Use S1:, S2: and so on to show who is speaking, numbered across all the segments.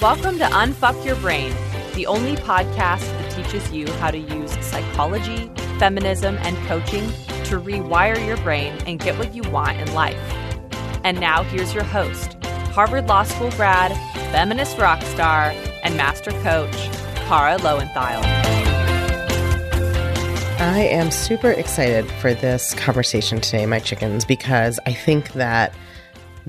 S1: Welcome to Unfuck Your Brain, the only podcast that teaches you how to use psychology, feminism, and coaching to rewire your brain and get what you want in life. And now here's your host, Harvard Law School grad, feminist rock star, and master coach, Kara Loewentheil.
S2: I am super excited for this conversation today, my chickens, because I think that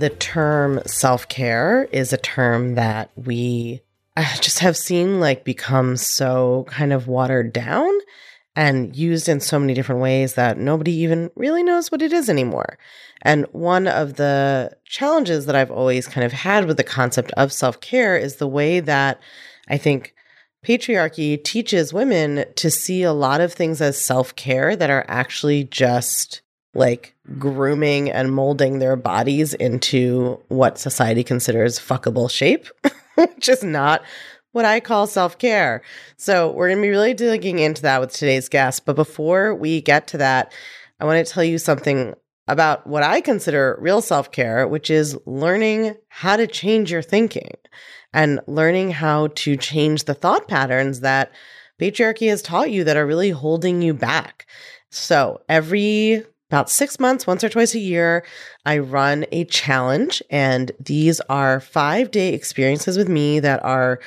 S2: the term self care is a term that we uh, just have seen like become so kind of watered down and used in so many different ways that nobody even really knows what it is anymore. And one of the challenges that I've always kind of had with the concept of self care is the way that I think patriarchy teaches women to see a lot of things as self care that are actually just like grooming and molding their bodies into what society considers fuckable shape, which is not what I call self care. So, we're going to be really digging into that with today's guest. But before we get to that, I want to tell you something about what I consider real self care, which is learning how to change your thinking and learning how to change the thought patterns that patriarchy has taught you that are really holding you back. So, every about six months, once or twice a year, I run a challenge. And these are five day experiences with me that are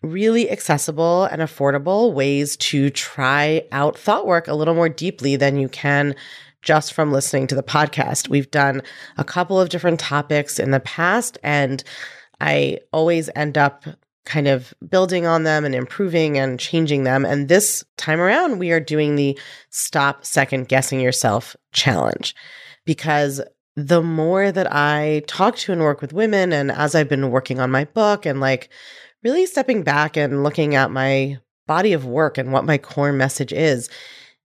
S2: really accessible and affordable ways to try out thought work a little more deeply than you can just from listening to the podcast. We've done a couple of different topics in the past, and I always end up kind of building on them and improving and changing them. And this time around, we are doing the stop second guessing yourself challenge because the more that I talk to and work with women, and as I've been working on my book and like really stepping back and looking at my body of work and what my core message is,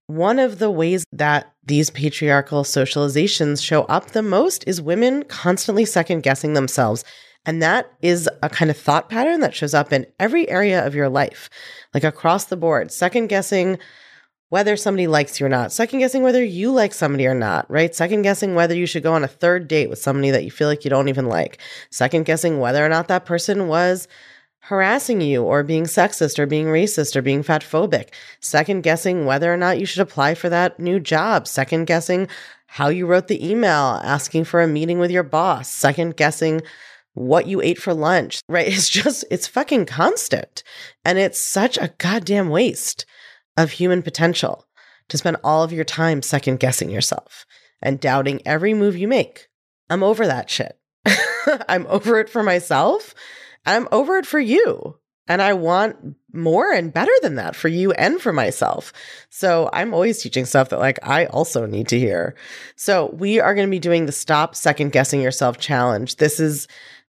S2: one of the ways that these patriarchal socializations show up the most is women constantly second guessing themselves and that is a kind of thought pattern that shows up in every area of your life, like across the board, second guessing whether somebody likes you or not, second guessing whether you like somebody or not, right? Second guessing whether you should go on a third date with somebody that you feel like you don't even like, second guessing whether or not that person was harassing you or being sexist or being racist or being fat phobic, second guessing whether or not you should apply for that new job, second guessing how you wrote the email asking for a meeting with your boss, second guessing what you ate for lunch, right? It's just, it's fucking constant. And it's such a goddamn waste of human potential to spend all of your time second guessing yourself and doubting every move you make. I'm over that shit. I'm over it for myself. I'm over it for you. And I want more and better than that for you and for myself. So I'm always teaching stuff that like I also need to hear. So we are going to be doing the stop second guessing yourself challenge. This is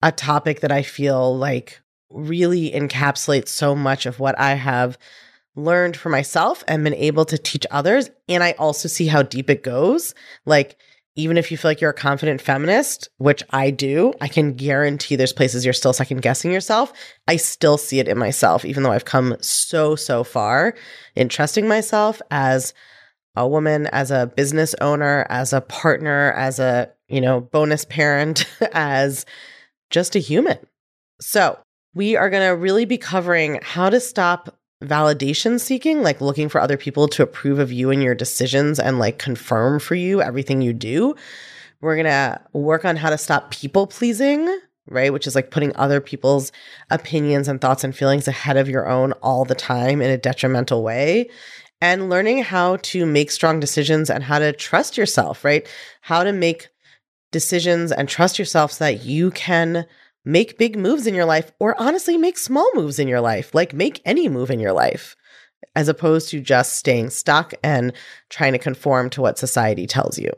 S2: a topic that I feel like really encapsulates so much of what I have learned for myself and been able to teach others. And I also see how deep it goes. Like, even if you feel like you're a confident feminist, which I do, I can guarantee there's places you're still second guessing yourself. I still see it in myself, even though I've come so, so far in trusting myself as a woman, as a business owner, as a partner, as a, you know, bonus parent, as just a human. So, we are going to really be covering how to stop validation seeking, like looking for other people to approve of you and your decisions and like confirm for you everything you do. We're going to work on how to stop people pleasing, right? Which is like putting other people's opinions and thoughts and feelings ahead of your own all the time in a detrimental way. And learning how to make strong decisions and how to trust yourself, right? How to make decisions and trust yourself so that you can make big moves in your life or honestly make small moves in your life, like make any move in your life, as opposed to just staying stuck and trying to conform to what society tells you.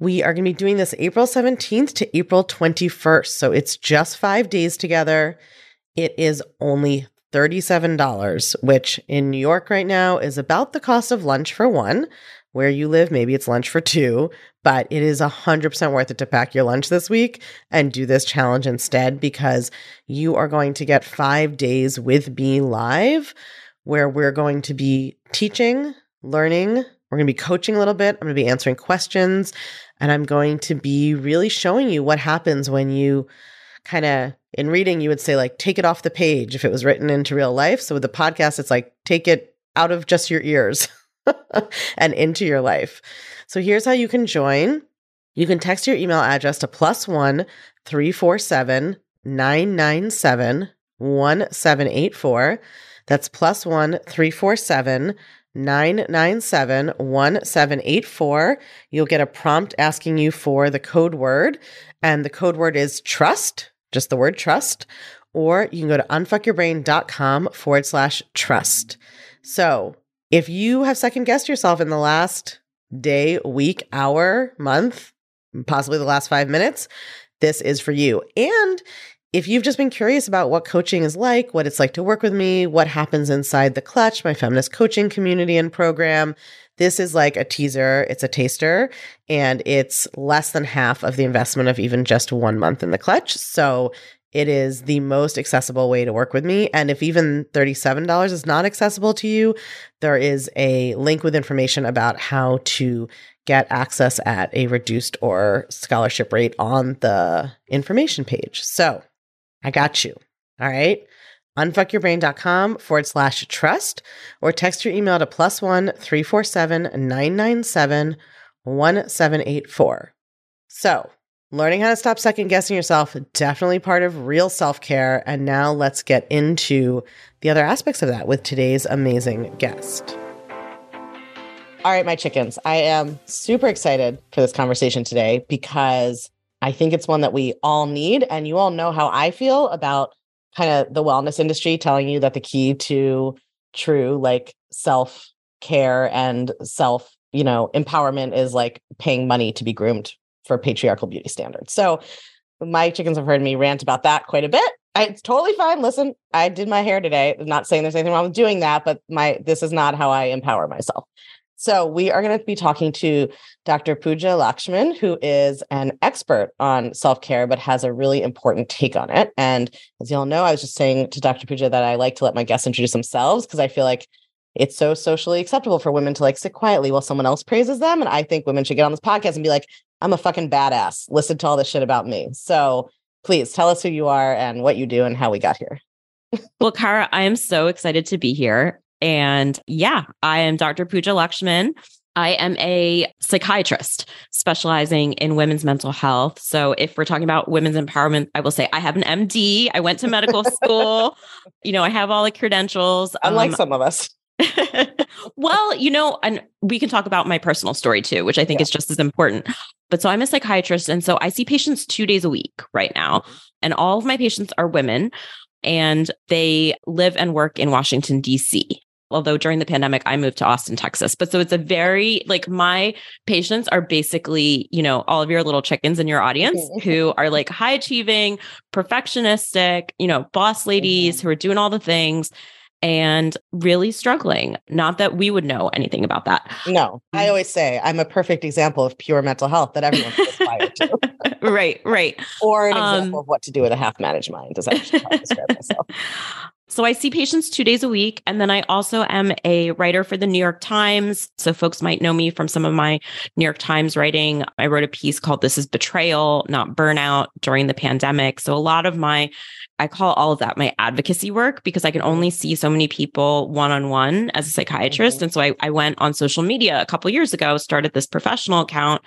S2: We are going to be doing this April 17th to April 21st. So it's just five days together. It is only $37, which in New York right now is about the cost of lunch for one where you live. Maybe it's lunch for two, but it is 100% worth it to pack your lunch this week and do this challenge instead because you are going to get five days with me live where we're going to be teaching, learning. We're going to be coaching a little bit. I'm going to be answering questions and I'm going to be really showing you what happens when you kind of in reading, you would say, like, take it off the page if it was written into real life. So with the podcast, it's like, take it out of just your ears and into your life. So here's how you can join. You can text your email address to plus one 347 997 1784. That's plus one 347 997 1784. You'll get a prompt asking you for the code word, and the code word is trust, just the word trust. Or you can go to unfuckyourbrain.com forward slash trust. So if you have second guessed yourself in the last day, week, hour, month, possibly the last five minutes, this is for you. And if you've just been curious about what coaching is like, what it's like to work with me, what happens inside the clutch, my feminist coaching community and program, this is like a teaser. It's a taster and it's less than half of the investment of even just one month in the clutch. So it is the most accessible way to work with me. And if even $37 is not accessible to you, there is a link with information about how to get access at a reduced or scholarship rate on the information page. So I got you. All right. Unfuckyourbrain.com forward slash trust or text your email to plus one 347 997 1784. So, learning how to stop second guessing yourself, definitely part of real self care. And now let's get into the other aspects of that with today's amazing guest. All right, my chickens, I am super excited for this conversation today because I think it's one that we all need. And you all know how I feel about kind of the wellness industry telling you that the key to true like self care and self, you know, empowerment is like paying money to be groomed for patriarchal beauty standards. So my chickens have heard me rant about that quite a bit. I, it's totally fine. Listen, I did my hair today. I'm not saying there's anything wrong with doing that, but my this is not how I empower myself. So, we are going to be talking to Dr. Pooja Lakshmin, who is an expert on self care, but has a really important take on it. And as you all know, I was just saying to Dr. Pooja that I like to let my guests introduce themselves because I feel like it's so socially acceptable for women to like sit quietly while someone else praises them. And I think women should get on this podcast and be like, I'm a fucking badass. Listen to all this shit about me. So, please tell us who you are and what you do and how we got here.
S3: well, Kara, I am so excited to be here. And yeah, I am Dr. Pooja Lakshmin. I am a psychiatrist specializing in women's mental health. So, if we're talking about women's empowerment, I will say I have an MD. I went to medical school. You know, I have all the credentials.
S2: Unlike um, some of us.
S3: well, you know, and we can talk about my personal story too, which I think yeah. is just as important. But so I'm a psychiatrist. And so I see patients two days a week right now. Mm-hmm. And all of my patients are women and they live and work in Washington, D.C although during the pandemic I moved to Austin, Texas. But so it's a very like my patients are basically, you know, all of your little chickens in your audience who are like high achieving, perfectionistic, you know, boss ladies mm-hmm. who are doing all the things and really struggling. Not that we would know anything about that.
S2: No, I mm. always say I'm a perfect example of pure mental health that everyone can aspire to.
S3: right, right.
S2: Or an um, example of what to do with a half managed mind, as I describe myself.
S3: So I see patients two days a week. And then I also am a writer for the New York Times. So folks might know me from some of my New York Times writing. I wrote a piece called This is Betrayal, Not Burnout during the pandemic. So a lot of my I call all of that my advocacy work because I can only see so many people one on one as a psychiatrist. Mm-hmm. And so I, I went on social media a couple years ago, started this professional account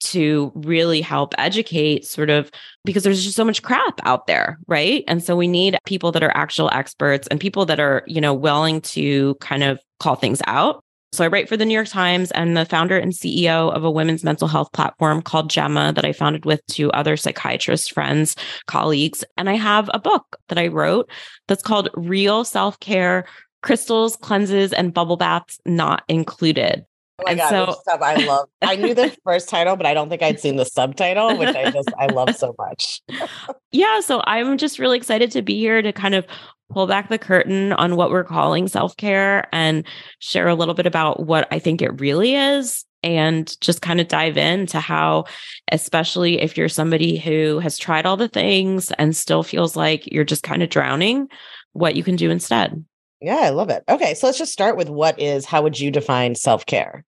S3: to really help educate sort of because there's just so much crap out there right and so we need people that are actual experts and people that are you know willing to kind of call things out so I write for the New York Times and the founder and CEO of a women's mental health platform called Gemma that I founded with two other psychiatrist friends, colleagues. And I have a book that I wrote that's called Real Self Care Crystals, Cleanses, and Bubble Baths Not Included.
S2: Oh my and god, so, stuff I love. I knew the first title, but I don't think I'd seen the subtitle, which I just I love so much.
S3: yeah, so I'm just really excited to be here to kind of pull back the curtain on what we're calling self-care and share a little bit about what I think it really is and just kind of dive into how especially if you're somebody who has tried all the things and still feels like you're just kind of drowning, what you can do instead.
S2: Yeah, I love it. Okay, so let's just start with what is how would you define self-care?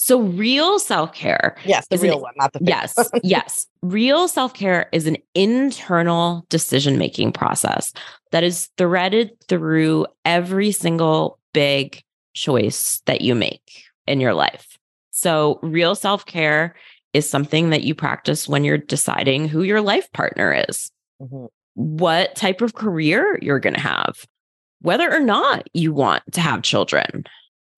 S3: So, real self care.
S4: Yes, the
S3: is an-
S4: real one, not the fake
S3: Yes,
S4: one.
S3: yes. Real self care is an internal decision making process that is threaded through every single big choice that you make in your life. So, real self care is something that you practice when you're deciding who your life partner is,
S4: Mhm.
S3: what type of career you're going to have, whether or not you want to have children,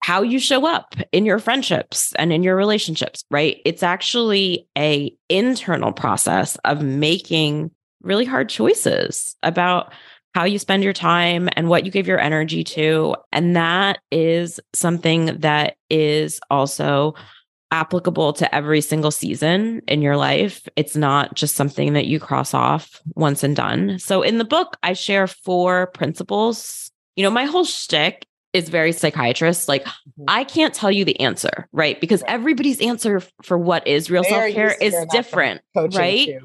S3: how you show up in your friendships and in your relationships, right? It's actually a internal process of making really hard choices about how you spend your time and what you give your energy to. And that is something that is also applicable to every single season in your life. It's not just something that you cross off once and done. So in the book, I share four principles. You know, my whole shtick is very psychiatrist. Like,
S4: Mhm.
S3: I can't tell you the answer, right? Because
S4: Right.
S3: everybody's answer for what is real self care is
S4: hearing that from
S3: different. Right?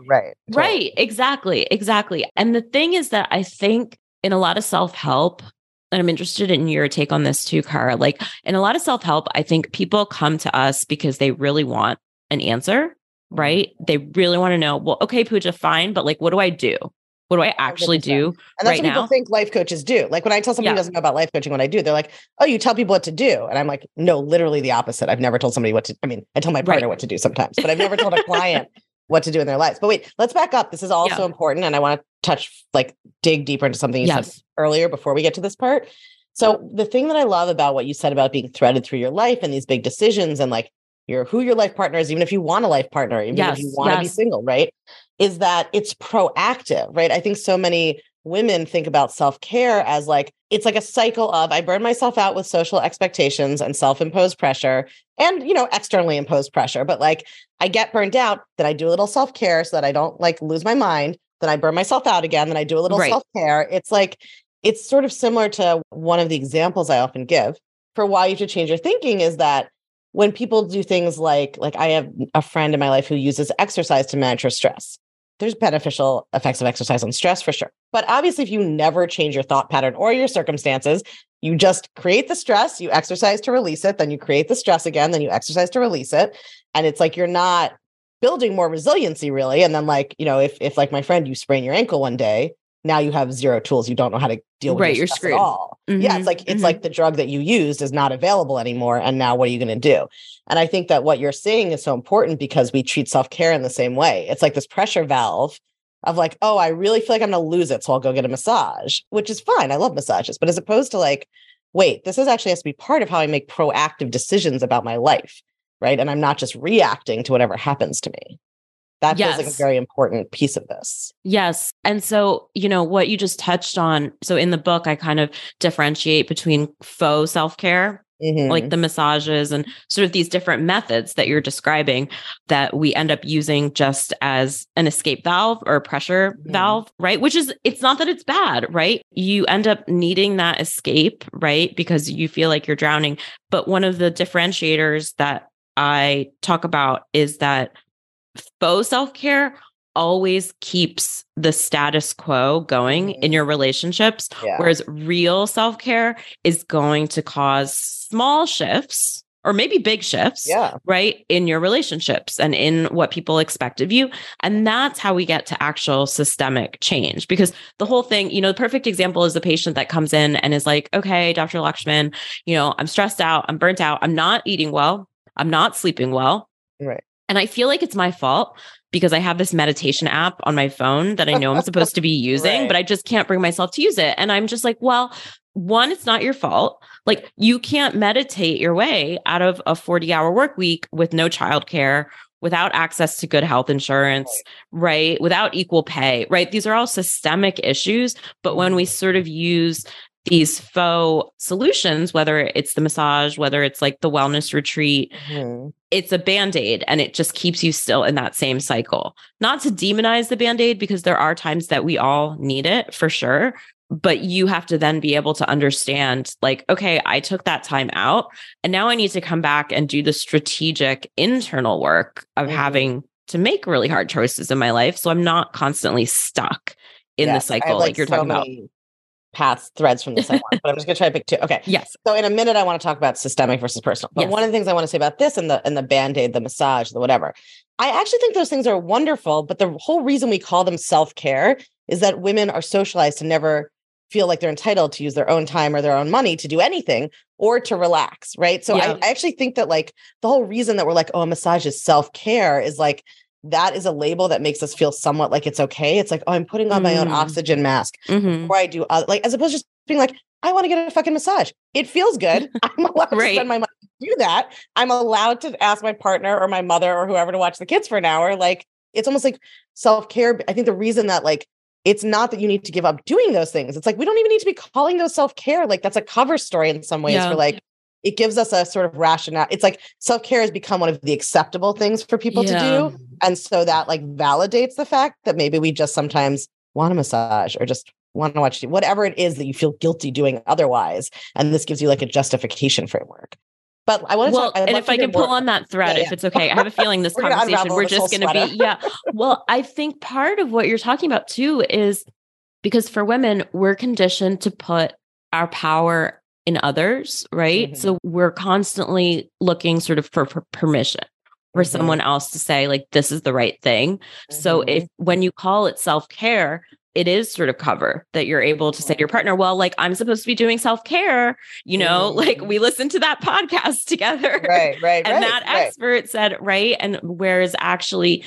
S4: right. totally.
S3: Right. Exactly. Exactly. And the thing is that I think in a lot of self help, and I'm interested in your take on this too, Kara. Like in a lot of self help, I think people come to us because they really want an answer,
S4: Mm-hmm.
S3: right? They really want to know, well, okay, Pooja, fine, but like, what do I do? What do I actually
S4: 100%.
S3: do?
S4: And that's
S3: right
S4: what people
S3: now?
S4: think life coaches do. Like when I tell somebody
S3: Yeah.
S4: who doesn't know about life coaching what I do, they're like, "Oh, you tell people what to do," and I'm like, "No, literally the opposite. I've never told somebody what to. I mean, I tell my partner
S3: Right.
S4: what to do sometimes, but I've never told a client what to do in their lives." But wait, let's back up. This is also
S3: Yeah.
S4: important, and I want to touch like dig deeper into something you said earlier before we get to this part. So the thing that I love about what you said about being threaded through your life and these big decisions and like your who your life partner is, even if you want a life partner, even if you want to be single, right? Is that it's proactive, right? I think so many women think about self-care as like it's like a cycle of I burn myself out with social expectations and self-imposed pressure and you know externally imposed pressure but like I get burned out then I do a little self-care so that I don't like lose my mind then I burn myself out again then I do a little
S3: Right.
S4: self-care it's like it's sort of similar to one of the examples I often give for why you should change your thinking is that when people do things like like I have a friend in my life who uses exercise to manage her stress there's beneficial effects of exercise on stress for sure. But obviously, if you never change your thought pattern or your circumstances, you just create the stress, you exercise to release it, then you create the stress again, then you exercise to release it. And it's like you're not building more resiliency really. And then, like, you know, if if like my friend, you sprain your ankle one day, now you have zero tools. You don't know how to deal with
S3: Right,
S4: your stress at all. Yeah,
S3: Mhm,
S4: it's like it's
S3: mhm.
S4: like the drug that you used is not available anymore. And now what are you going to do? And I think that what you're saying is so important because we treat self care in the same way. It's like this pressure valve of like, oh, I really feel like I'm going to lose it. So I'll go get a massage, which is fine. I love massages. But as opposed to like, wait, this is actually has to be part of how I make proactive decisions about my life. Right. And I'm not just reacting to whatever happens to me. That feels like a very important piece of this.
S3: Yes. And so, you know, what you just touched on. So, in the book, I kind of differentiate between faux self care,
S4: Mhm.
S3: like the massages and sort of these different methods that you're describing that we end up using just as an escape valve or a pressure
S4: Mhm.
S3: valve, right? Which is, it's not that it's bad, right? You end up needing that escape, right? Because you feel like you're drowning. But one of the differentiators that I talk about is that faux self care always keeps the status quo going in
S4: Mhm.
S3: your relationships,
S4: yeah.
S3: whereas real self care is going to cause small shifts or maybe big shifts.
S4: yeah.
S3: Right in your relationships and in what people expect of you. And that's how we get to actual systemic change. Because the whole thing, you know, the perfect example is the patient that comes in and is like, okay, Dr. Lakshmin, you know, I'm stressed out, I'm burnt out, I'm not eating well, I'm not sleeping well.
S4: Right.
S3: And I feel like it's my fault because I have this meditation app on my phone that I know I'm supposed to be using,
S4: Right.
S3: but I just can't bring myself to use it. And I'm just like, well, one, it's not your fault. Like you can't meditate your way out of a 40 hour work week with no childcare, without access to good health insurance, right. Without equal pay, right? These are all systemic issues. But when we mm-hmm. sort of use these faux solutions, whether it's the massage, whether it's like the wellness retreat,
S4: Mhm.
S3: it's a band-aid and it just keeps you still in that same cycle not to demonize the band-aid because there are times that we all need it for sure but you have to then be able to understand like okay i took that time out and now i need to come back and do the strategic internal work of
S4: Mhm.
S3: having to make really hard choices in my life so i'm not constantly stuck in the
S4: Yes, have,
S3: cycle like, you're
S4: so
S3: talking about
S4: many paths threads from this I want, but I'm just gonna try to pick two. Okay.
S3: Yes.
S4: So in a minute, I want to talk about systemic versus personal. But
S3: Yes.
S4: one of the things I want to say about this and the and the band-aid, the massage, the whatever, I actually think those things are wonderful. But the whole reason we call them self-care is that women are socialized to never feel like they're entitled to use their own time or their own money to do anything or to relax. Right. So
S3: Yeah.
S4: I, I actually think that like the whole reason that we're like, oh, a massage is self-care is like that is a label that makes us feel somewhat like it's okay. It's like, oh, I'm putting on my own
S3: Mm.
S4: oxygen mask
S3: Mhm.
S4: before I do other, like as opposed to just being like, I want to get a fucking massage. It feels good. I'm allowed to spend my money to do that. I'm allowed to ask my partner or my mother or whoever to watch the kids for an hour. Like it's almost like self-care. I think the reason that like it's not that you need to give up doing those things. It's like we don't even need to be calling those self-care. Like that's a cover story in some ways
S3: Yeah.
S4: for like it gives us a sort of rationale. It's like self-care has become one of the acceptable things for people
S3: Yeah.
S4: to do. And so that like validates the fact that maybe we just sometimes want a massage or just want to watch whatever it is that you feel guilty doing otherwise. And this gives you like a justification framework. But I want to
S3: Well,
S4: talk.
S3: And if I can pull
S4: more-
S3: on that thread,
S4: Yeah,
S3: if it's okay, I have a feeling this
S4: We're
S3: conversation, we're
S4: this
S3: just going to be, yeah. Well, I think part of what you're talking about too is because for women, we're conditioned to put our power in others, right?
S4: Mhm.
S3: So we're constantly looking sort of for, for permission for
S4: Mhm.
S3: someone else to say, like, this is the right thing. So
S4: Mhm.
S3: if when you call it self care, it is sort of cover that you're able to say to your partner, well, like, I'm supposed to be doing self care, you know, like
S4: Mhm.
S3: we listened to that podcast together
S4: right, right,
S3: and
S4: right,
S3: that
S4: right.
S3: expert said right and whereas actually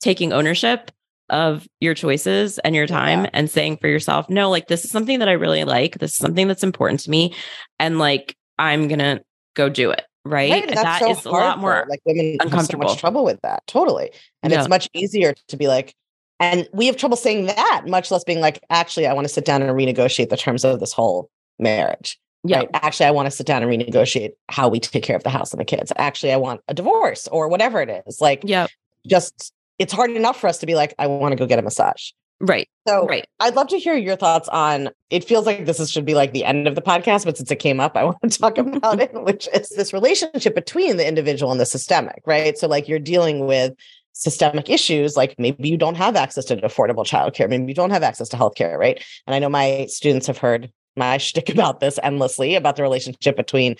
S3: taking ownership of your choices and your time
S4: Yeah.
S3: and saying for yourself no like this is something that i really like this is something that's important to me and like i'm gonna go do it right,
S4: Right, that's
S3: that
S4: so
S3: is a lot more
S4: like women have so much trouble with that. Totally. And
S3: Yeah.
S4: it's much easier to be like, and we have trouble saying that, much less being like, actually, I want to sit down and renegotiate the terms of this whole marriage.
S3: yeah
S4: Right. Actually, I want to sit down and renegotiate how we take care of the house and the kids. Actually, I want a divorce or whatever it is. Like,
S3: yeah
S4: just it's hard enough for us to be like, I want to go get a massage.
S3: right
S4: So
S3: right
S4: I'd love to hear your thoughts on it feels like this is, should be like the end of the podcast, but since it came up, I want to talk about it, which is this relationship between the individual and the systemic, right? So like you're dealing with systemic issues, like maybe you don't have access to affordable childcare, maybe you don't have access to healthcare, right? And I know my students have heard my shtick about this endlessly about the relationship between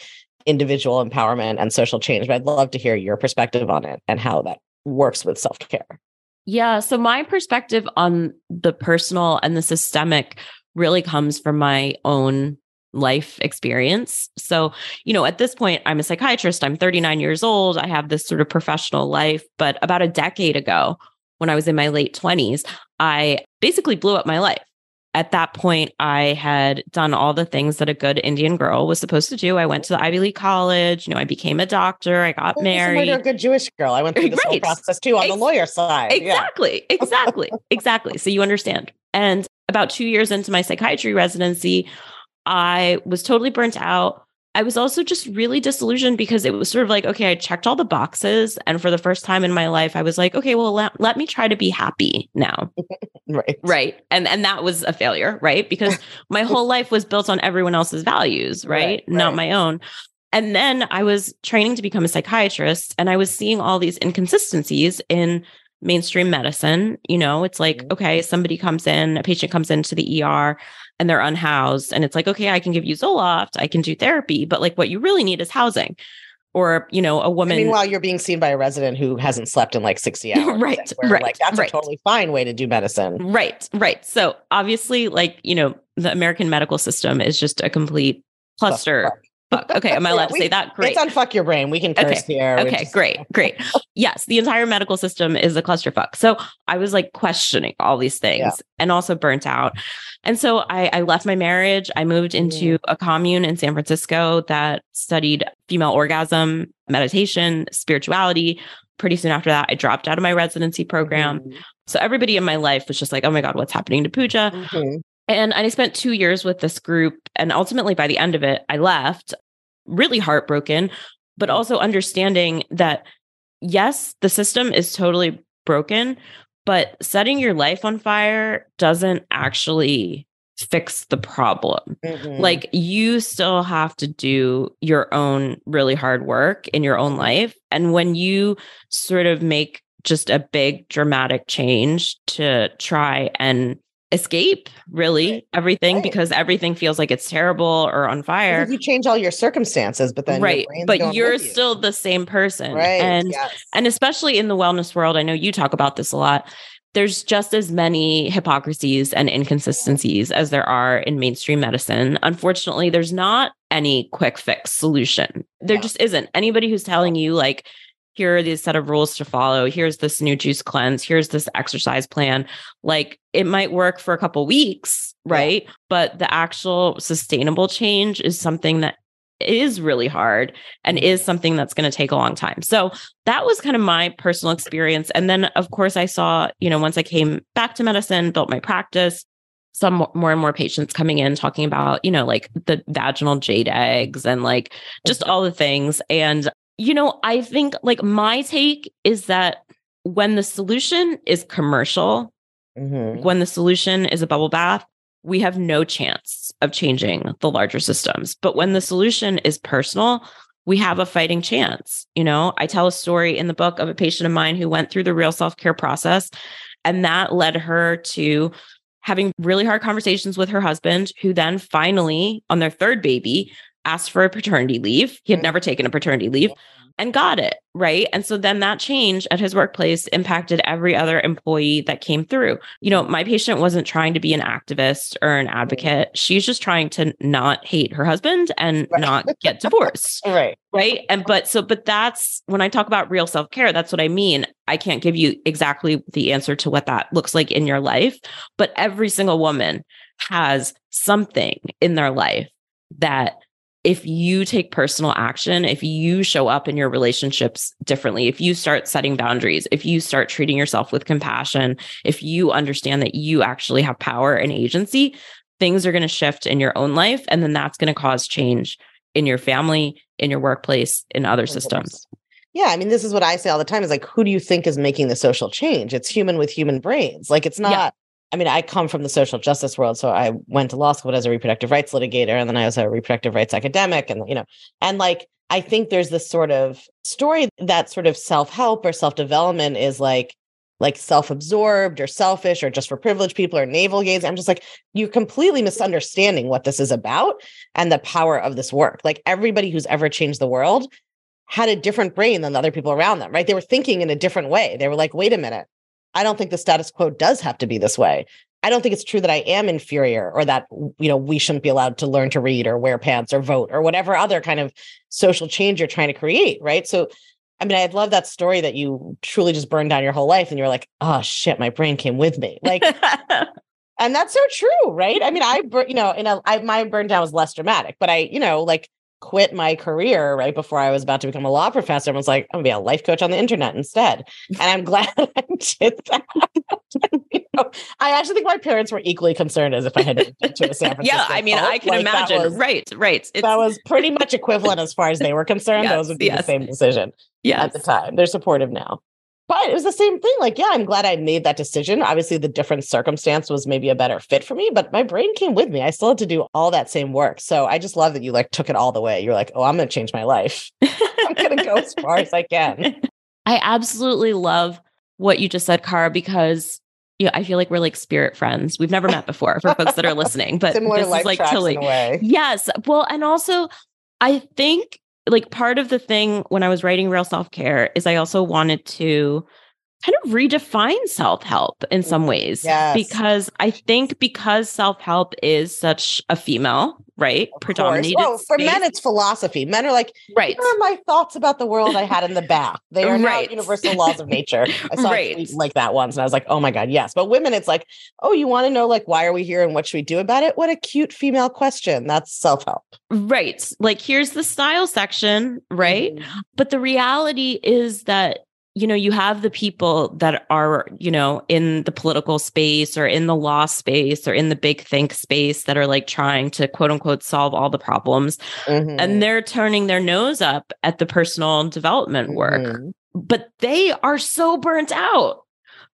S4: individual empowerment and social change. But I'd love to hear your perspective on it and how that works with self-care.
S3: Yeah. So my perspective on the personal and the systemic really comes from my own life experience. So, you know, at this point, I'm a psychiatrist. I'm 39 years old. I have this sort of professional life. But about a decade ago, when I was in my late 20s, I basically blew up my life. At that point, I had done all the things that a good Indian girl was supposed to do. I went to the Ivy League college. You know, I became a doctor. I got
S4: Well, you're
S3: married.
S4: to a good Jewish girl. I went through this whole process too on the lawyer side. Yeah.
S3: Exactly. Exactly. exactly. So you understand. And about two years into my psychiatry residency, I was totally burnt out. I was also just really disillusioned because it was sort of like, okay, I checked all the boxes. And for the first time in my life, I was like, okay, well, let, let me try to be happy now.
S4: Right.
S3: Right. And and that was a failure, right? Because my whole life was built on everyone else's values, right?
S4: Right,
S3: Not
S4: right.
S3: my own. And then I was training to become a psychiatrist and I was seeing all these inconsistencies in mainstream medicine. You know, it's like,
S4: Mhm.
S3: okay, somebody comes in, a patient comes into the ER and they're unhoused. And it's like, okay, I can give you Zoloft, I can do therapy, but like what you really need is housing. Or, you know, a woman
S4: meanwhile, you're being seen by a resident who hasn't slept in like 60 hours.
S3: Right, right,
S4: Like that's
S3: right.
S4: a totally fine way to do medicine.
S3: Right, right. So obviously, like, you know, the American medical system is just a complete cluster. Fuck. Okay, am I allowed to
S4: we-
S3: say that? Great.
S4: It's Unfuck Your Brain. We can curse here.
S3: Okay,
S4: just-
S3: great, great. Yes, the entire medical system is a clusterfuck. So I was like questioning all these things
S4: Yeah.
S3: and also burnt out. And so I, I left my marriage. I moved into a commune in San Francisco that studied female orgasm, meditation, spirituality. Pretty soon after that, I dropped out of my residency program.
S4: Mhm.
S3: So everybody in my life was just like, oh my God, what's happening to Pooja?
S4: Mhm.
S3: And I spent two years with this group. And ultimately, by the end of it, I left really heartbroken, but also understanding that, yes, the system is totally broken, but setting your life on fire doesn't actually fix the problem.
S4: Mhm.
S3: Like, you still have to do your own really hard work in your own life. And when you sort of make just a big dramatic change to try and escape really
S2: Right.
S3: everything
S2: Right.
S3: because everything feels like it's terrible or on fire.
S2: You change all your circumstances, but then
S3: right.
S2: brain's
S3: But you're
S2: you.
S3: still the same person.
S2: right.
S3: And
S2: yes.
S3: and especially in the wellness world, I know you talk about this a lot. There's just as many hypocrisies and inconsistencies as there are in mainstream medicine. Unfortunately, there's not any quick fix solution. There
S2: Yeah.
S3: just isn't. Anybody who's telling you, like, here are these set of rules to follow, here's this new juice cleanse, here's this exercise plan, like, it might work for a couple weeks,
S2: Yeah.
S3: right? But the actual sustainable change is something that is really hard and
S2: Mhm.
S3: is something that's going to take a long time. So that was kind of my personal experience. And then, of course, I saw, you know, once I came back to medicine, built my practice, some more and more patients coming in talking about, you know, like the vaginal jade eggs and like just all the things. And, you know, I think like my take is that when the solution is commercial,
S2: Mhm.
S3: when the solution is a bubble bath, we have no chance of changing the larger systems. But when the solution is personal, we have a fighting chance. You know, I tell a story in the book of a patient of mine who went through the real self care process, and that led her to having really hard conversations with her husband, who then finally, on their third baby, asked for a paternity leave. He had never taken a paternity leave and got it. Right. And so then that change at his workplace impacted every other employee that came through. You know, my patient wasn't trying to be an activist or an advocate. She's just trying to not hate her husband and
S2: Right.
S3: not get divorced.
S2: Right.
S3: Right. And, but so, but that's when I talk about real self care, that's what I mean. I can't give you exactly the answer to what that looks like in your life, but every single woman has something in their life that if you take personal action, if you show up in your relationships differently, if you start setting boundaries, if you start treating yourself with compassion, if you understand that you actually have power and agency, things are going to shift in your own life. And then that's going to cause change in your family, in your workplace, in other systems.
S2: Yeah, I mean, this is what I say all the time is like, who do you think is making the social change? It's human with human brains. Like, it's not, I mean, I come from the social justice world. So I went to law school as a reproductive rights litigator, and then I was a reproductive rights academic. And, you know, and like, I think there's this sort of story that sort of self help or self development is like, like self-absorbed or selfish or just for privileged people or navel gazing. I'm just like, you're completely misunderstanding what this is about and the power of this work. Like everybody who's ever changed the world had a different brain than the other people around them, right? They were thinking in a different way. They were like, wait a minute, I don't think the status quo does have to be this way. I don't think it's true that I am inferior or that, you know, we shouldn't be allowed to learn to read or wear pants or vote or whatever other kind of social change you're trying to create, right? So, I mean, I'd love that story that you truly just burned down your whole life and you're like, oh shit, my brain came with me. Like, and that's so true, right? I mean, I, you know, in a, I, my burn down was less dramatic, but I, you know, like quit my career right before I was about to become a law professor and was like, I'm gonna be a life coach on the internet instead. And I'm glad I did that. you know, I actually think my parents were equally concerned as if I had to a San Francisco.
S3: yeah, I mean, I can
S2: Like,
S3: imagine.
S2: was-
S3: right, right. It's,
S2: that was pretty much equivalent as far as they were concerned.
S3: Yes,
S2: Those would be
S3: yes.
S2: the same decision
S3: yes.
S2: at the time. They're supportive now. But it was the same thing. Like, yeah, I'm glad I made that decision. Obviously, the different circumstance was maybe a better fit for me, but my brain came with me. I still had to do all that same work. So I just love that you like took it all the way. You're like, oh, I'm going to change my life. I'm going to go as far as I can.
S3: I absolutely love what you just said, Kara, because yeah, I feel like we're like spirit friends. We've never met before for folks that are listening, but
S2: Similar
S3: this is like totally
S2: way.
S3: Yes. Well, and also I think like part of the thing when I was writing Real Self Care is I also wanted to kind of redefine self help in some ways.
S2: Yes.
S3: Because I think because self help is such a female, right?
S2: Of.
S3: Predominated.
S2: Oh, for
S3: space.
S2: men, it's philosophy. Men are like,
S3: right.
S2: here are my thoughts about the world I had in the bath. They are
S3: Right.
S2: not universal laws of nature. I saw
S3: Right.
S2: like that once, and I was like, oh my god, yes. But women, it's like, oh, you want to know like why are we here and what should we do about it? What a cute female question. That's self help.
S3: Right. Like here's the style section, right?
S2: Mm-hmm.
S3: But the reality is that, you know, you have the people that are, you know, in the political space or in the law space or in the big think space that are like trying to quote unquote solve all the problems.
S2: Mhm.
S3: And they're turning their nose up at the personal development work.
S2: Mhm.
S3: But they are so burnt out.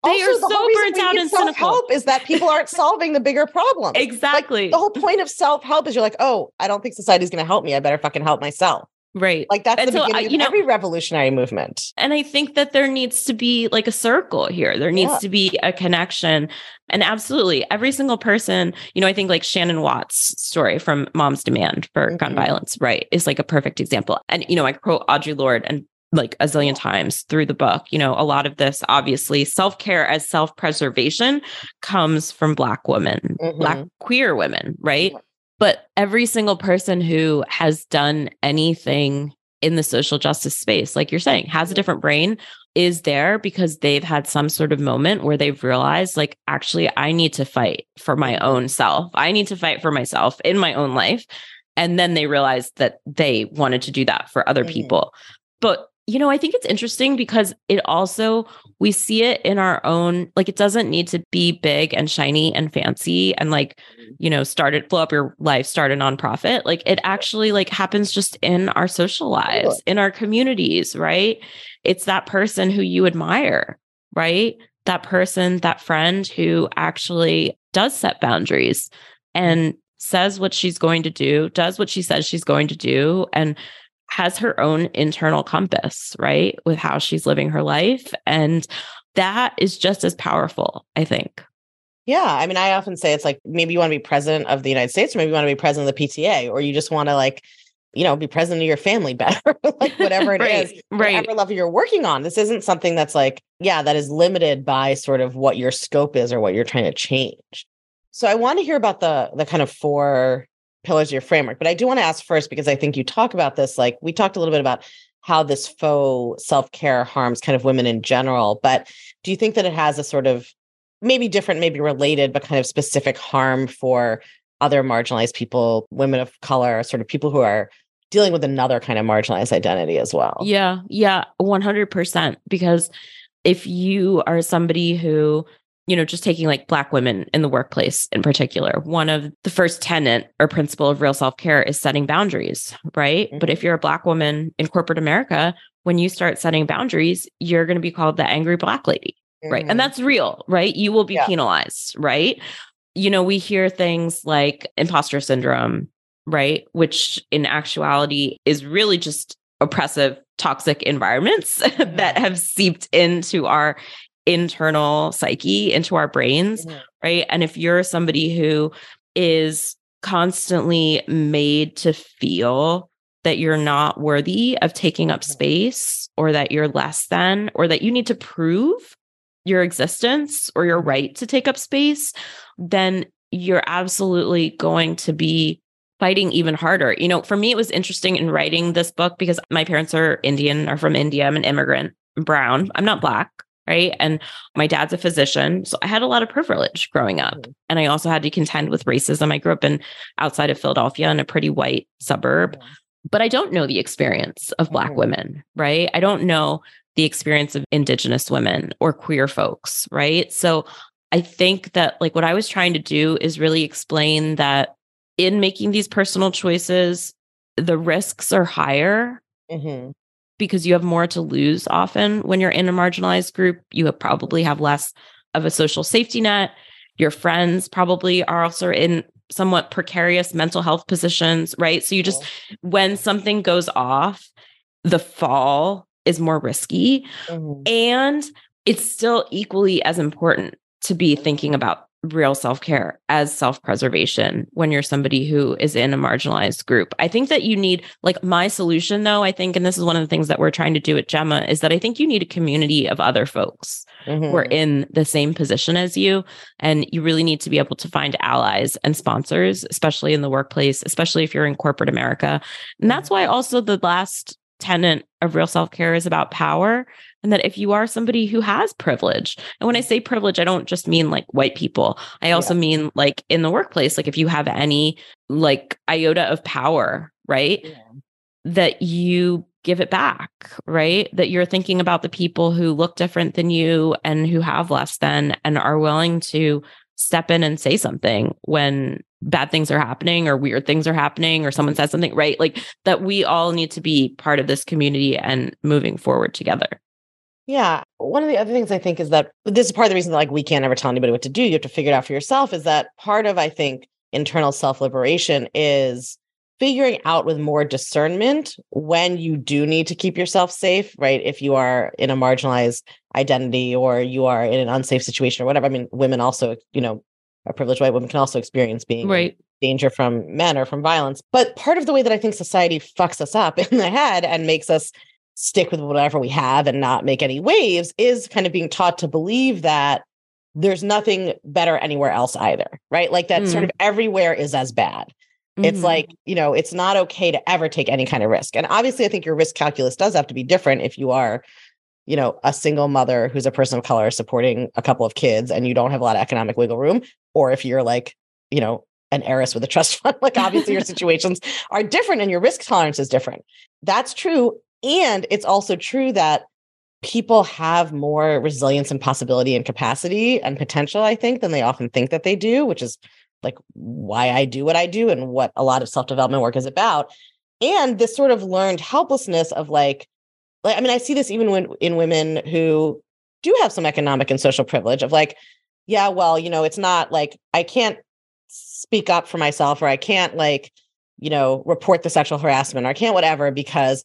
S3: They
S2: Also,
S3: are
S2: the
S3: so burnt out and cynical.
S2: self-help is that people aren't solving the bigger problem.
S3: Exactly.
S2: The whole point of self-help is you're like, oh, I don't think society's going to help me. I better fucking help myself.
S3: Right.
S2: Like that's
S3: And
S2: the
S3: so,
S2: beginning
S3: I-
S2: of
S3: you know-
S2: every revolutionary movement.
S3: And I think that there needs to be like a circle here. There needs
S2: Yeah.
S3: to be a connection. And absolutely, every single person, you know, I think like Shannon Watts' story from Moms Demand for Gun
S2: Mhm.
S3: Violence, right, is like a perfect example. And, you know, I quote Audre Lorde and like a zillion times through the book. You know, a lot of this, obviously, self care as self preservation comes from Black women, Black
S2: Mhm.
S3: queer women, right? But every single person who has done anything in the social justice space, like you're saying, has a different brain, is there because they've had some sort of moment where they've realized, like, actually, I need to fight for my own self. I need to fight for myself in my own life. And then they realized that they wanted to do that for other
S2: Mhm.
S3: people. But you know, I think it's interesting because it also, we see it in our own, like, it doesn't need to be big and shiny and fancy and like, mm-hmm. you know, started, blow up your life, start a nonprofit. Like, it actually like happens just in our social lives, in our communities, right? It's that person who you admire, right? That person, that friend who actually does set boundaries and says what she's going to do, does what she says she's going to do, and has her own internal compass, right? With how she's living her life. And that is just as powerful, I think.
S2: Yeah. I mean, I often say it's like maybe you want to be president of the United States, or maybe you want to be president of the PTA, or you just want to like, you know, be president of your family better, like whatever it is,
S3: right, right.
S2: whatever level you're working on. This isn't something that's like, yeah, that is limited by sort of what your scope is or what you're trying to change. So I want to hear about the the kind of four pillars of your framework, but I do want to ask first because I think you talk about this. Like we talked a little bit about how this faux self care harms kind of women in general, but do you think that it has a sort of maybe different, maybe related, but kind of specific harm for other marginalized people, women of color, sort of people who are dealing with another kind of marginalized identity as well?
S3: Yeah, yeah, 100%. Because if you are somebody who, you know, just taking like Black women in the workplace in particular, one of the first tenant or principle of real self care is setting boundaries, right? But if you're a Black woman in corporate America, when you start setting boundaries, you're going to be called the angry Black lady, right? And
S2: Mhm.
S3: that's real, right? You will be
S2: Yeah.
S3: penalized, right? You know, we hear things like imposter syndrome, right? Which in actuality is really just oppressive, toxic environments that have seeped into our internal psyche, into our brains,
S2: Mhm.
S3: right? And if you're somebody who is constantly made to feel that you're not worthy of taking up
S2: Mhm.
S3: space or that you're less than or that you need to prove your existence or your right to take up space, then you're absolutely going to be fighting even harder. You know, for me, it was interesting in writing this book because my parents are Indian, are from India. I'm an immigrant, I'm brown. I'm not black, right? And my dad's a physician. So I had a lot of privilege growing up.
S2: Mhm.
S3: And I also had to contend with racism. I grew up in outside of Philadelphia in a pretty white suburb.
S2: Mhm.
S3: But I don't know the experience of Black
S2: Mhm.
S3: women, right? I don't know the experience of Indigenous women or queer folks, right? So I think that like what I was trying to do is really explain that in making these personal choices, the risks are higher
S2: Mhm.
S3: Because you have more to lose often when you're in a marginalized group. You have probably have less of a social safety net. Your friends probably are also in somewhat precarious mental health positions, right? So you just, when something goes off, the fall is more risky.
S2: Mhm.
S3: And it's still equally as important to be thinking about real self care as self preservation when you're somebody who is in a marginalized group. I think that you need, like, my solution, though, I think, and this is one of the things that we're trying to do at Gemma, is that I think you need a community of other folks who are
S2: Mhm.
S3: in the same position as you. And you really need to be able to find allies and sponsors, especially in the workplace, especially if you're in corporate America. And that's why also the last tenet of real self care is about power. And that if you are somebody who has privilege, and when I say privilege, I don't just mean like white people, I also mean like in the workplace, like if you have any like iota of power, right?
S2: Yeah.
S3: that you give it back, right? That you're thinking about the people who look different than you and who have less than and are willing to step in and say something when bad things are happening or weird things are happening or someone says something, right? Like that we all need to be part of this community and moving forward together.
S2: Yeah. One of the other things I think is that this is part of the reason that like we can't ever tell anybody what to do. You have to figure it out for yourself. Is that part of I think internal self liberation is figuring out with more discernment when you do need to keep yourself safe, right? If you are in a marginalized identity or you are in an unsafe situation or whatever. I mean, women also, you know, a privileged white women can also experience being
S3: right.
S2: danger from men or from violence. But part of the way that I think society fucks us up in the head and makes us stick with whatever we have and not make any waves is kind of being taught to believe that there's nothing better anywhere else either, right? Like that mm. sort of everywhere is as bad. Mm-hmm. It's like, you know, it's not okay to ever take any kind of risk. And obviously, I think your risk calculus does have to be different if you are, you know, a single mother who's a person of color supporting a couple of kids and you don't have a lot of economic wiggle room, or if you're like, you know, an heiress with a trust fund. like, obviously, your situations are different and your risk tolerance is different. That's true. And it's also true that people have more resilience and possibility and capacity and potential, I think, than they often think that they do, which is like why I do what I do and what a lot of self development work is about. And this sort of learned helplessness of like, like, I mean, I see this even when in women who do have some economic and social privilege of like, yeah, well, you know, it's not like I can't speak up for myself or I can't like, you know, report the sexual harassment or I can't whatever because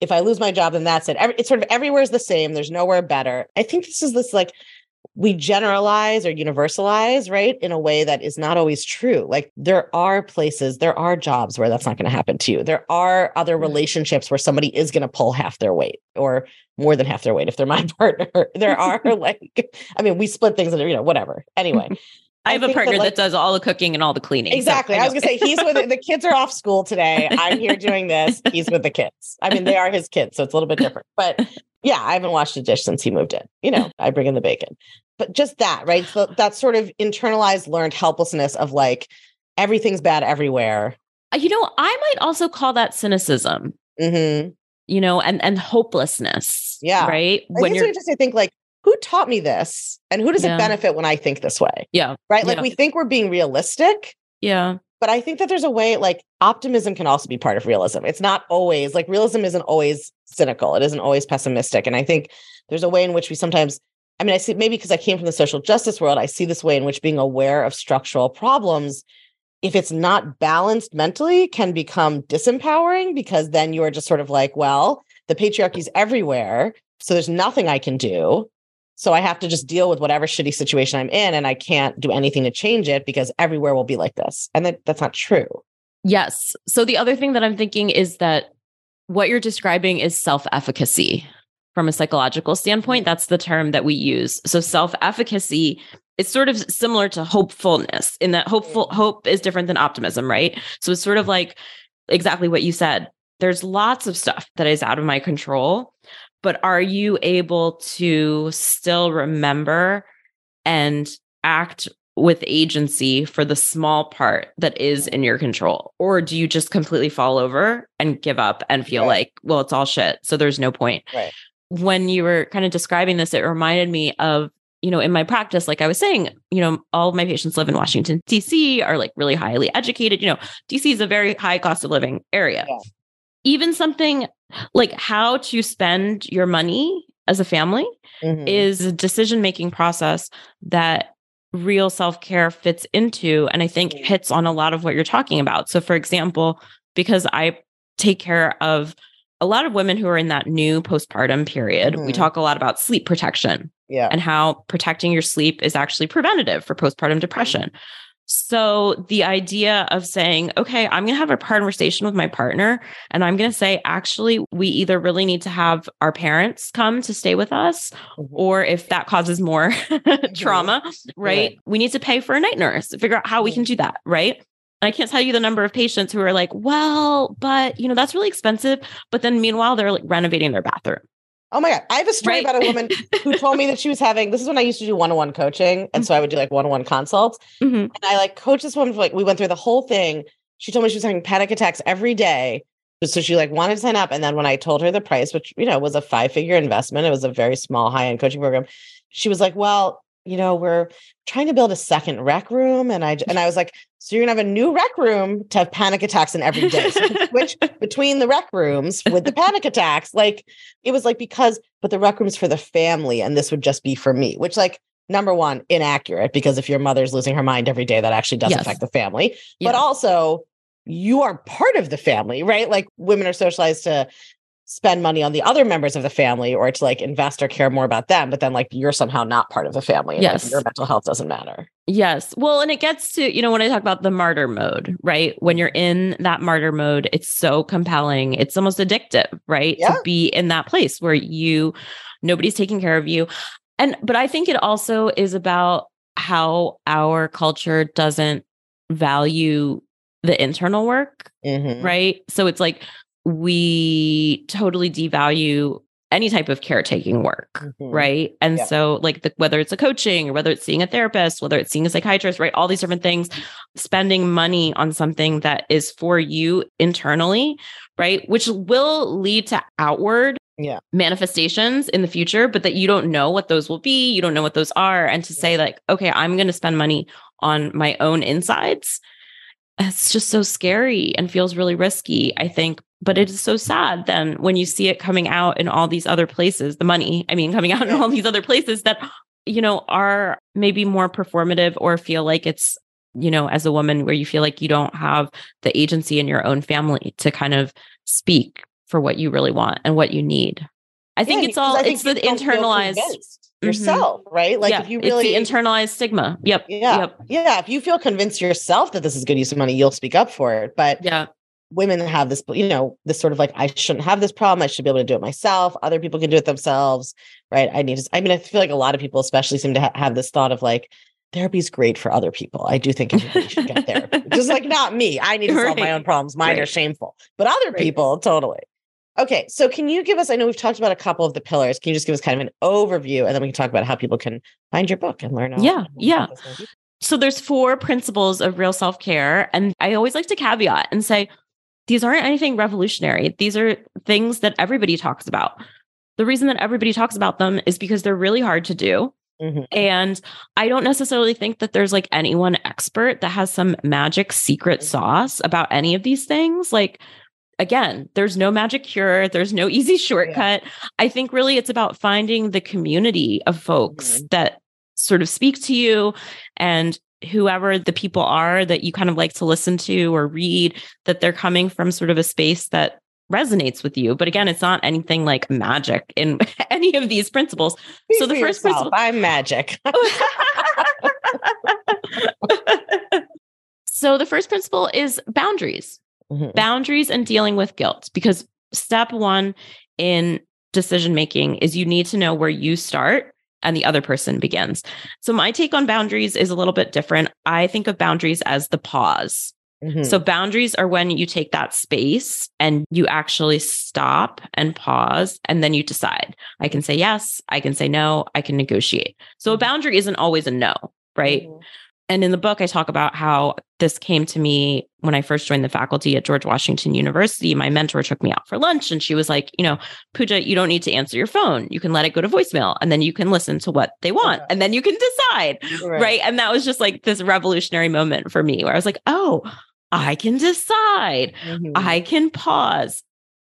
S2: if I lose my job, then that's it. Every, it's sort of everywhere is the same. There's nowhere better. I think this is this like we generalize or universalize, right, in a way that is not always true. Like there are places, there are jobs where that's not going to happen to you. There are other relationships where somebody is going to pull half their weight or more than half their weight if they're my partner. there are like, I mean, we split things and you know, whatever. Anyway,
S3: I have I a partner that, like, that, does all the cooking and all the cleaning.
S2: Exactly. So I, I, was gonna say he's with the kids are off school today. I'm here doing this. He's with the kids. I mean, they are his kids, so it's a little bit different. But yeah, I haven't washed a dish since he moved in. You know, I bring in the bacon. But just that, right? So that sort of internalized learned helplessness of like everything's bad everywhere.
S3: Uh, you know, I might also call that cynicism. Mm-hmm. You know, and and hopelessness.
S2: Yeah.
S3: Right.
S2: I when you're just I think like who taught me this and who does yeah. it benefit when I think this way?
S3: Yeah.
S2: Right. Like
S3: yeah.
S2: we think we're being realistic.
S3: Yeah.
S2: But I think that there's a way, like optimism can also be part of realism. It's not always like realism isn't always cynical, it isn't always pessimistic. And I think there's a way in which we sometimes, I mean, I see maybe because I came from the social justice world, I see this way in which being aware of structural problems, if it's not balanced mentally, can become disempowering because then you are just sort of like, well, the patriarchy's everywhere. So there's nothing I can do. So I have to just deal with whatever shitty situation I'm in and I can't do anything to change it because everywhere will be like this. And that, that's not true.
S3: Yes. So the other thing that I'm thinking is that what you're describing is self efficacy from a psychological standpoint. That's the term that we use. So self efficacy is sort of similar to hopefulness in that hopeful hope is different than optimism, right? So it's sort of mm-hmm. like exactly what you said. There's lots of stuff that is out of my control, but are you able to still remember and act with agency for the small part that is in your control? Or do you just completely fall over and give up and feel right. like, well, it's all shit. So there's no point.
S2: Right.
S3: When you were kind of describing this, it reminded me of, you know, in my practice, like I was saying, you know, all of my patients live in Washington, DC, are like really highly educated. You know, DC is a very high cost of living area. Yeah. Even something like how to spend your money as a family mm-hmm. is a decision making process that real self care fits into, and I think mm-hmm. hits on a lot of what you're talking about. So, for example, because I take care of a lot of women who are in that new postpartum period, mm-hmm. we talk a lot about sleep protection.
S2: Yeah.
S3: And how protecting your sleep is actually preventative for postpartum depression. So the idea of saying, okay, I'm going to have a conversation with my partner and I'm going to say, actually, we either really need to have our parents come to stay with us, mm-hmm. or if that causes more trauma, right, right, we need to pay for a night nurse, figure out how we can do that, right? And I can't tell you the number of patients who are like, well, but you know, that's really expensive. But then meanwhile, they're like renovating their bathroom.
S2: Oh my God. I have a story right? about a woman who told me that she was having this is when I used to do one on one coaching. And so I would do like one on one consults. Mm-hmm. And I like coached this woman for like, we went through the whole thing. She told me she was having panic attacks every day. So she like wanted to sign up. And then when I told her the price, which, you know, was a five figure investment, it was a very small high end coaching program. She was like, well, you know, we're trying to build a second rec room. And I, and I was like, so you're gonna have a new rec room to have panic attacks in every day. So switch between the rec rooms with the panic attacks. Like it was like, because, but the rec room's for the family and this would just be for me, which like, number one, inaccurate because if your mother's losing her mind every day, that actually does yes. affect the family. Yes. But also you are part of the family, right? Like women are socialized to spend money on the other members of the family or to like invest or care more about them but then like you're somehow not part of the family and
S3: yes
S2: like, your mental health doesn't matter.
S3: Yes. Well and it gets to you know when i talk about the martyr mode right? When you're in that martyr mode it's so compelling. It's almost addictive right?
S2: Yeah.
S3: to be in that place where you nobody's taking care of you. And but i think it also is about how our culture doesn't value the internal work
S2: Mhm.
S3: right? So it's like we totally devalue any type of caretaking work,
S2: Mhm.
S3: right? And
S2: Yeah.
S3: so like the, whether it's a coaching or whether it's seeing a therapist, whether it's seeing a psychiatrist, right? All these different things, spending money on something that is for you internally, right? Which will lead to outward
S2: Yeah.
S3: manifestations in the future, but that you don't know what those will be, you don't know what those are and to say like, okay, I'm going to spend money on my own insides it's just so scary and feels really risky, I think. But it is so sad then when you see it coming out in all these other places, the money, I mean, coming out in all these other places that, you know, are maybe more performative or feel like it's, you know, as a woman where you feel like you don't have the agency in your own family to kind of speak for what you really want and what you need. I think
S2: Yeah,
S3: it's all,
S2: think
S3: it's the
S2: you don't feel
S3: internalized. Mhm.
S2: yourself right like
S3: yeah,
S2: if you really
S3: it's the internalized stigma. Yep.
S2: yeah
S3: Yep.
S2: yeah if you feel convinced yourself that this is good use of money you'll speak up for it but
S3: Yeah.
S2: Women have this you know this sort of like i shouldn't have this problem i should be able to do it myself other people can do it themselves right? I need to i mean i feel like a lot of people especially seem to ha- have this thought of like therapy is great for other people i do think everybody should get therapy just like not me i need to solve my own problems mine are shameful but other
S3: Right.
S2: people totally. Okay so can you give us i know we've talked about a couple of the pillars can you just give us kind of an overview and then we can talk about how people can find your book and learn
S3: Yeah, yeah. So there's four principles of real self-care and I always like to caveat and say these aren't anything revolutionary. These are things that everybody talks about. The reason that everybody talks about them is because they're really hard to do.
S2: Mhm.
S3: And I don't necessarily think that there's like any one expert that has some magic secret sauce about any of these things. Like, again, there's no magic cure, there's no easy shortcut. I think really it's about finding the community of folks
S2: Mhm.
S3: that sort of speak to you and whoever the people are that you kind of like to listen to or read, that they're coming from sort of a space that resonates with you. But again, it's not anything like magic in any of these principles.
S2: Speak
S3: So the first
S2: yourself.
S3: principle-
S2: i'm magic
S3: so the first principle is boundaries.
S2: Mhm.
S3: Boundaries and dealing with guilt because step 1 in decision making is you need to know where you start and the other person begins. So my take on boundaries is a little bit different. I think of boundaries as the pause.
S2: Mhm.
S3: So boundaries are when you take that space and you actually stop and pause and then you decide. I can say yes, I can say no, I can negotiate. So a
S2: Mhm.
S3: boundary isn't always a no, right?
S2: Mhm.
S3: And in the book I talk about how this came to me when I first joined the faculty at George Washington University. My mentor took me out for lunch and she was like, you know, Pooja, you don't need to answer your phone. You can let it go to voicemail and then you can listen to what they want and then you can decide right. And that was just like this revolutionary moment for me where I was like, oh, I can decide,
S2: Mhm.
S3: I can pause.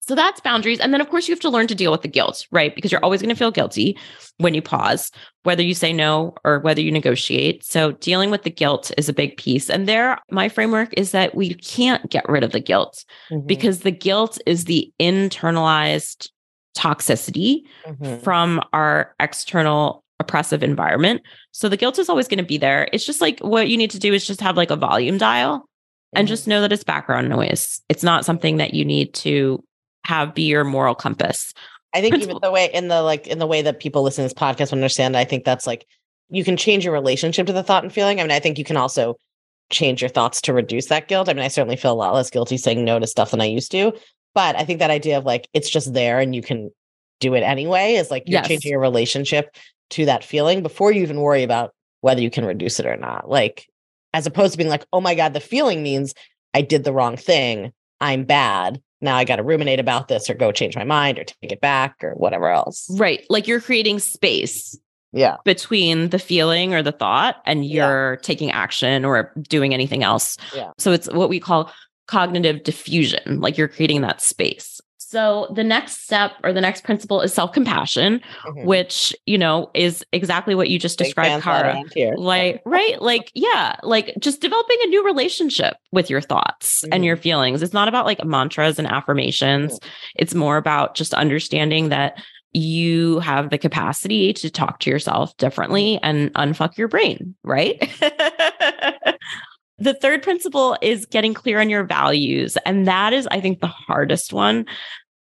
S3: So that's boundaries. And then, of course, you have to learn to deal with the guilt, right? Because you're always going to feel guilty when you pause, whether you say no or whether you negotiate. So dealing with the guilt is a big piece. And there, my framework is that we can't get rid of the guilt
S2: Mhm.
S3: because the guilt is the internalized toxicity
S2: Mhm.
S3: from our external oppressive environment. So the guilt is always going to be there. It's just like what you need to do is just have like a volume dial and
S2: Mhm.
S3: just know that it's background noise. It's not something that you need to have be your moral compass.
S2: I think even the way in the like in the way that people listen to this podcast understand, I think that's like you can change your relationship to the thought and feeling. I mean, I think you can also change your thoughts to reduce that guilt. I mean, I certainly feel a lot less guilty saying no to stuff than I used to. But I think that idea of like it's just there and you can do it anyway is like you're
S3: Yes.
S2: changing your relationship to that feeling before you even worry about whether you can reduce it or not. Like as opposed to being like, oh my God, the feeling means I did the wrong thing. I'm bad. Now I got to ruminate about this or go change my mind or take it back or whatever else.
S3: Right. Like you're creating space
S2: Yeah.
S3: between the feeling or the thought and you're taking action or doing anything else.
S2: Yeah.
S3: So it's what we call cognitive defusion, like you're creating that space. So the next step or the next principle is self-compassion, mm-hmm. which, you know, is exactly what you just Big described, Kara. Like, right? Like, yeah, like just developing a new relationship with your thoughts mm-hmm. and your feelings. It's not about like mantras and affirmations. Mm-hmm. It's more about just understanding that you have the capacity to talk to yourself differently and unfuck your brain, right? the third principle is getting clear on your values. And that is, I think, the hardest one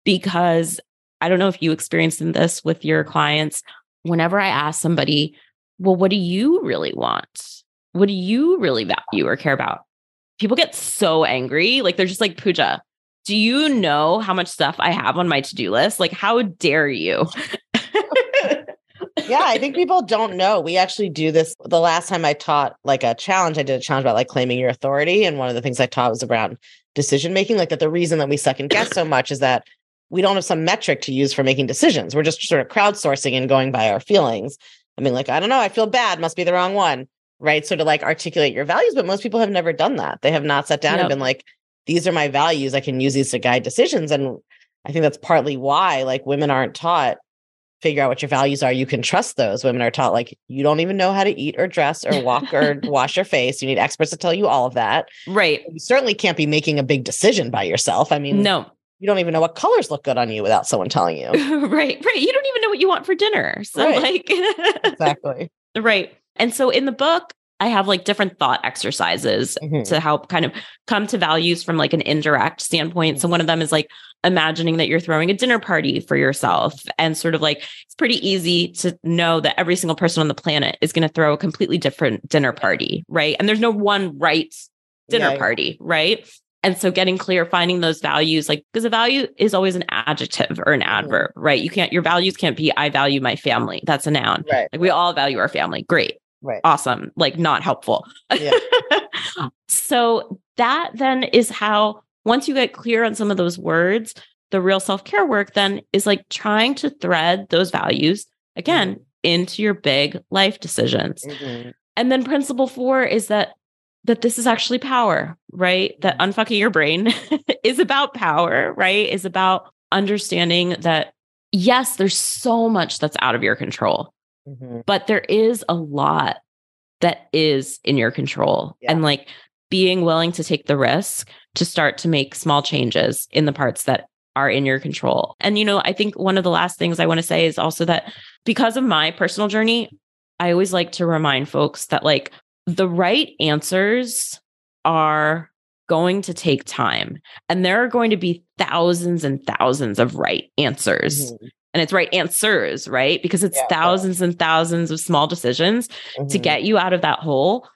S3: because I don't know if you experienced this with your clients. Whenever I ask somebody, well, what do you really want? What do you really value or care about? People get so angry. Like they're just like, Pooja, do you know how much stuff I have on my to do list? Like, how dare you?
S2: Yeah, I think people don't know. We actually do this. The last time I taught like a challenge, I did a challenge about like claiming your authority. And one of the things I taught was around decision making. Like that the reason that we second guess so much is that we don't have some metric to use for making decisions. We're just sort of crowdsourcing and going by our feelings. I mean, like, I don't know, I feel bad, must be the wrong one. Right. So to like articulate your values, but most people have never done that. They have not sat down and been like, these are my values. I can use these to guide decisions. And I think that's partly why like women aren't taught figure out what your values are. You can trust those. Women are taught like you don't even know how to eat or dress or walk or wash your face. You need experts to tell you all of that.
S3: Right.
S2: You certainly can't be making a big decision by yourself. I mean,
S3: no.
S2: You don't even know what colors look good on you without someone telling you.
S3: right, right. You don't even know what you want for dinner. So, right. like,
S2: exactly.
S3: Right. And so in the book, I have like different thought exercises mm-hmm. to help kind of come to values from like an indirect standpoint. So one of them is like imagining that you're throwing a dinner party for yourself and sort of like it's pretty easy to know that every single person on the planet is going to throw a completely different dinner party, right? And there's no one right dinner yeah, party, yeah. right? And so getting clear, finding those values, like, because a value is always an adjective or an mm-hmm. adverb, right? You can't, your values can't be, I value my family. That's a noun.
S2: Right.
S3: Like we all value our family. Great.
S2: Right.
S3: Awesome. Like not helpful. Yeah. so that then is how once you get clear on some of those words, the real self-care work then is like trying to thread those values again mm-hmm. into your big life decisions. Mm-hmm. And then principle 4 is that that this is actually power, right? That mm-hmm. unfucking your brain is about power, right? Is about understanding that yes, there's so much that's out of your control. Mm-hmm. But there is a lot that is in your control. Yeah. And like being willing to take the risk to start to make small changes in the parts that are in your control. And, you know, I think one of the last things I want to say is also that because of my personal journey, I always like to remind folks that like the right answers are going to take time and there are going to be thousands and thousands of right answers. Mm-hmm and it's right answers, right? Because it's yeah, thousands yeah. and thousands of small decisions mm-hmm. to get you out of that hole.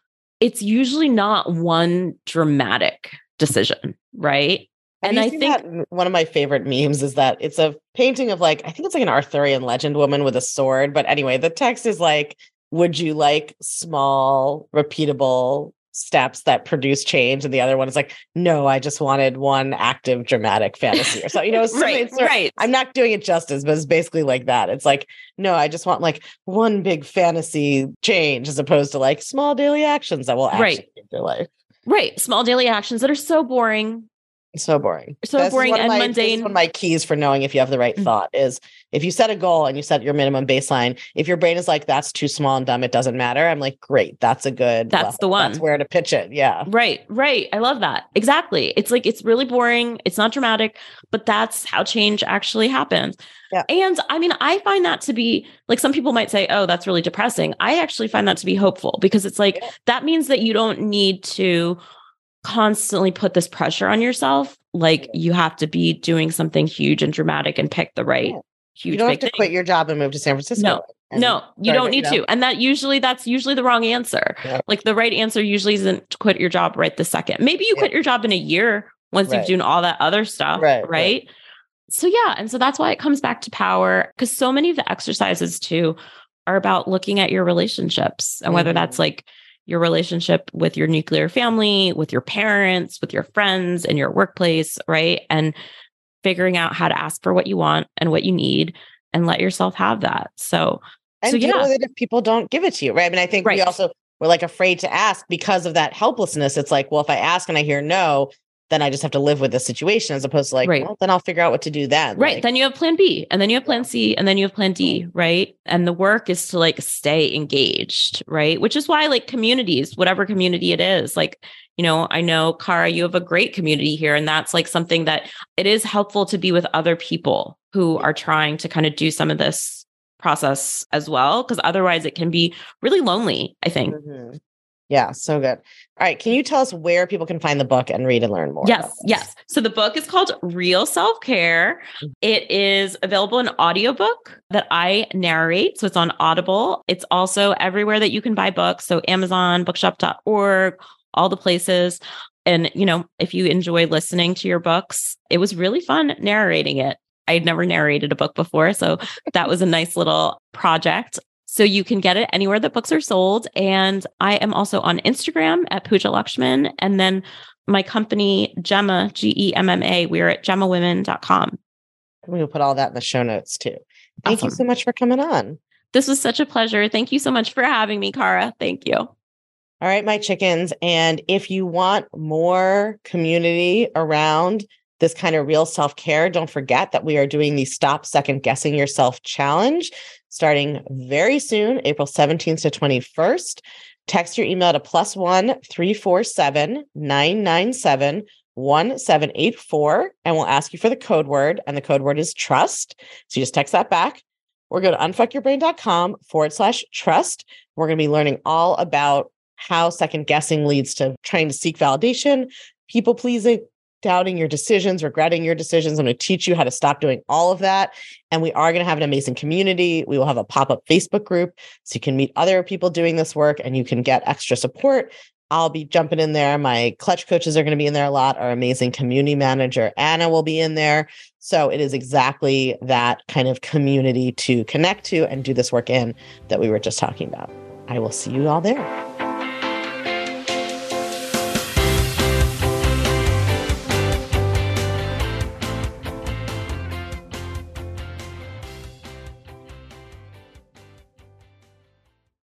S3: It's usually not one dramatic decision, right?
S2: Have and I think one of my favorite memes is that it's a painting of like, I think it's like an Arthurian legend woman with a sword. But anyway, the text is like, would you like small, repeatable steps that produce change and the other one is like no i just wanted one active dramatic fantasy or something you know
S3: right, right.
S2: I'm not doing it justice but it's basically like that. It's like no i just want like one big fantasy change as opposed to like small daily actions that will actually right. change your life.
S3: Right small daily actions that are so boring
S2: so boring.
S3: So this boring and
S2: my,
S3: mundane.
S2: one of my keys for knowing if you have the right mm-hmm. thought is if you set a goal and you set your minimum baseline, if your brain is like, that's too small and dumb, it doesn't matter. I'm like, great, that's a good
S3: That's level. the one.
S2: That's where to pitch it. Yeah.
S3: Right. Right. I love that. Exactly. It's like it's really boring. It's not dramatic, but that's how change actually happens.
S2: Yeah.
S3: And I mean, I find that to be like some people might say, oh, that's really depressing. I actually find that to be hopeful because it's like yeah. that means that you don't need to constantly put this pressure on yourself like you have to be doing something huge and dramatic and pick the right yeah. huge
S2: you don't have to
S3: thing.
S2: quit your job and move to san francisco
S3: no no you don't need to and that usually that's usually the wrong answer yeah. like the right answer usually isn't to quit your job right the second maybe you yeah. quit your job in a year once right. you've done all that other stuff right, right? right so yeah and so that's why it comes back to power because so many of the exercises too are about looking at your relationships and whether mm-hmm. that's like your relationship with your nuclear family, with your parents, with your friends, and your workplace, right? And figuring out how to ask for what you want and what you need and let yourself have that. So,
S2: and
S3: so,
S2: deal
S3: yeah.
S2: with it if people don't give it to you, right? I mean, I think right. we also we're like afraid to ask because of that helplessness. It's like, well, if I ask and I hear no, then I just have to live with the situation as opposed to like,
S3: Right.
S2: well, then I'll figure out what to do then.
S3: Right.
S2: Like,
S3: then you have plan B and then you have plan C and then you have plan D. Right. And the work is to like stay engaged. Right. Which is why like communities, whatever community it is, like, you know, I know Kara, you have a great community here. And that's like something that it is helpful to be with other people who are trying to kind of do some of this process as well. Cause otherwise it can be really lonely, I think.
S2: Mhm. Yeah, so good. All right. Can you tell us where people can find the book and read and learn more?
S3: Yes, yes. So the book is called Real Self Care. Mm. It is available in audiobook that I narrate. So it's on Audible. It's also everywhere that you can buy books. So Amazon, bookshop.org, all the places. And, you know, if you enjoy listening to your books, it was really fun narrating it. I had never narrated a book before. So that was a nice little project. So you can get it anywhere that books are sold. And I am also on Instagram at Pooja Lakshmin. And then my company, Gemma, G E M M A, we're at gemmawomen.com.
S2: We will put all that in the show notes too. Thank you so much for coming on.
S3: This was such a pleasure. Thank you so much for having me, Kara. Thank you.
S2: All right, my chickens. And if you want more community around this kind of real self care, don't forget that we are doing the Stop Second Guessing Yourself Challenge starting very soon, April 17th to 21st. Text your email to plus one 347 997 1784, and we'll ask you for the code word. And the code word is trust. So you just text that back or go to unfuckyourbrain.com forward slash trust. We're going to be learning all about how second guessing leads to trying to seek validation, people pleasing, doubting your decisions, regretting your decisions. I'm going to teach you how to stop doing all of that. And we are going to have an amazing community. We will have a pop up Facebook group so you can meet other people doing this work and you can get extra support. I'll be jumping in there. My clutch coaches are going to be in there a lot. Our amazing community manager, Anna, will be in there. So it is exactly that kind of community to connect to and do this work in that we were just talking about. I will see you all there.